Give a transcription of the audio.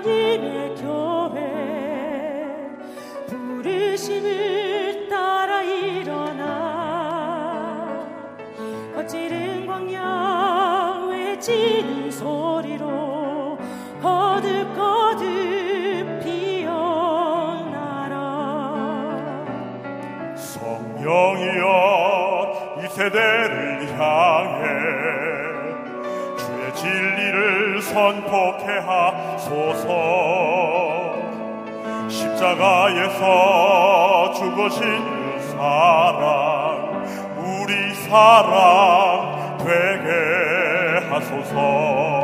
하나님의 교회 부르심을 따라 일어나. 거칠은 광야 외치는 소리로 거듭거듭 피어나라. 성령이여 이 세대를 향해 선포케 하소서. 십자가에서 죽으신 그 사랑 우리 사랑 되게 하소서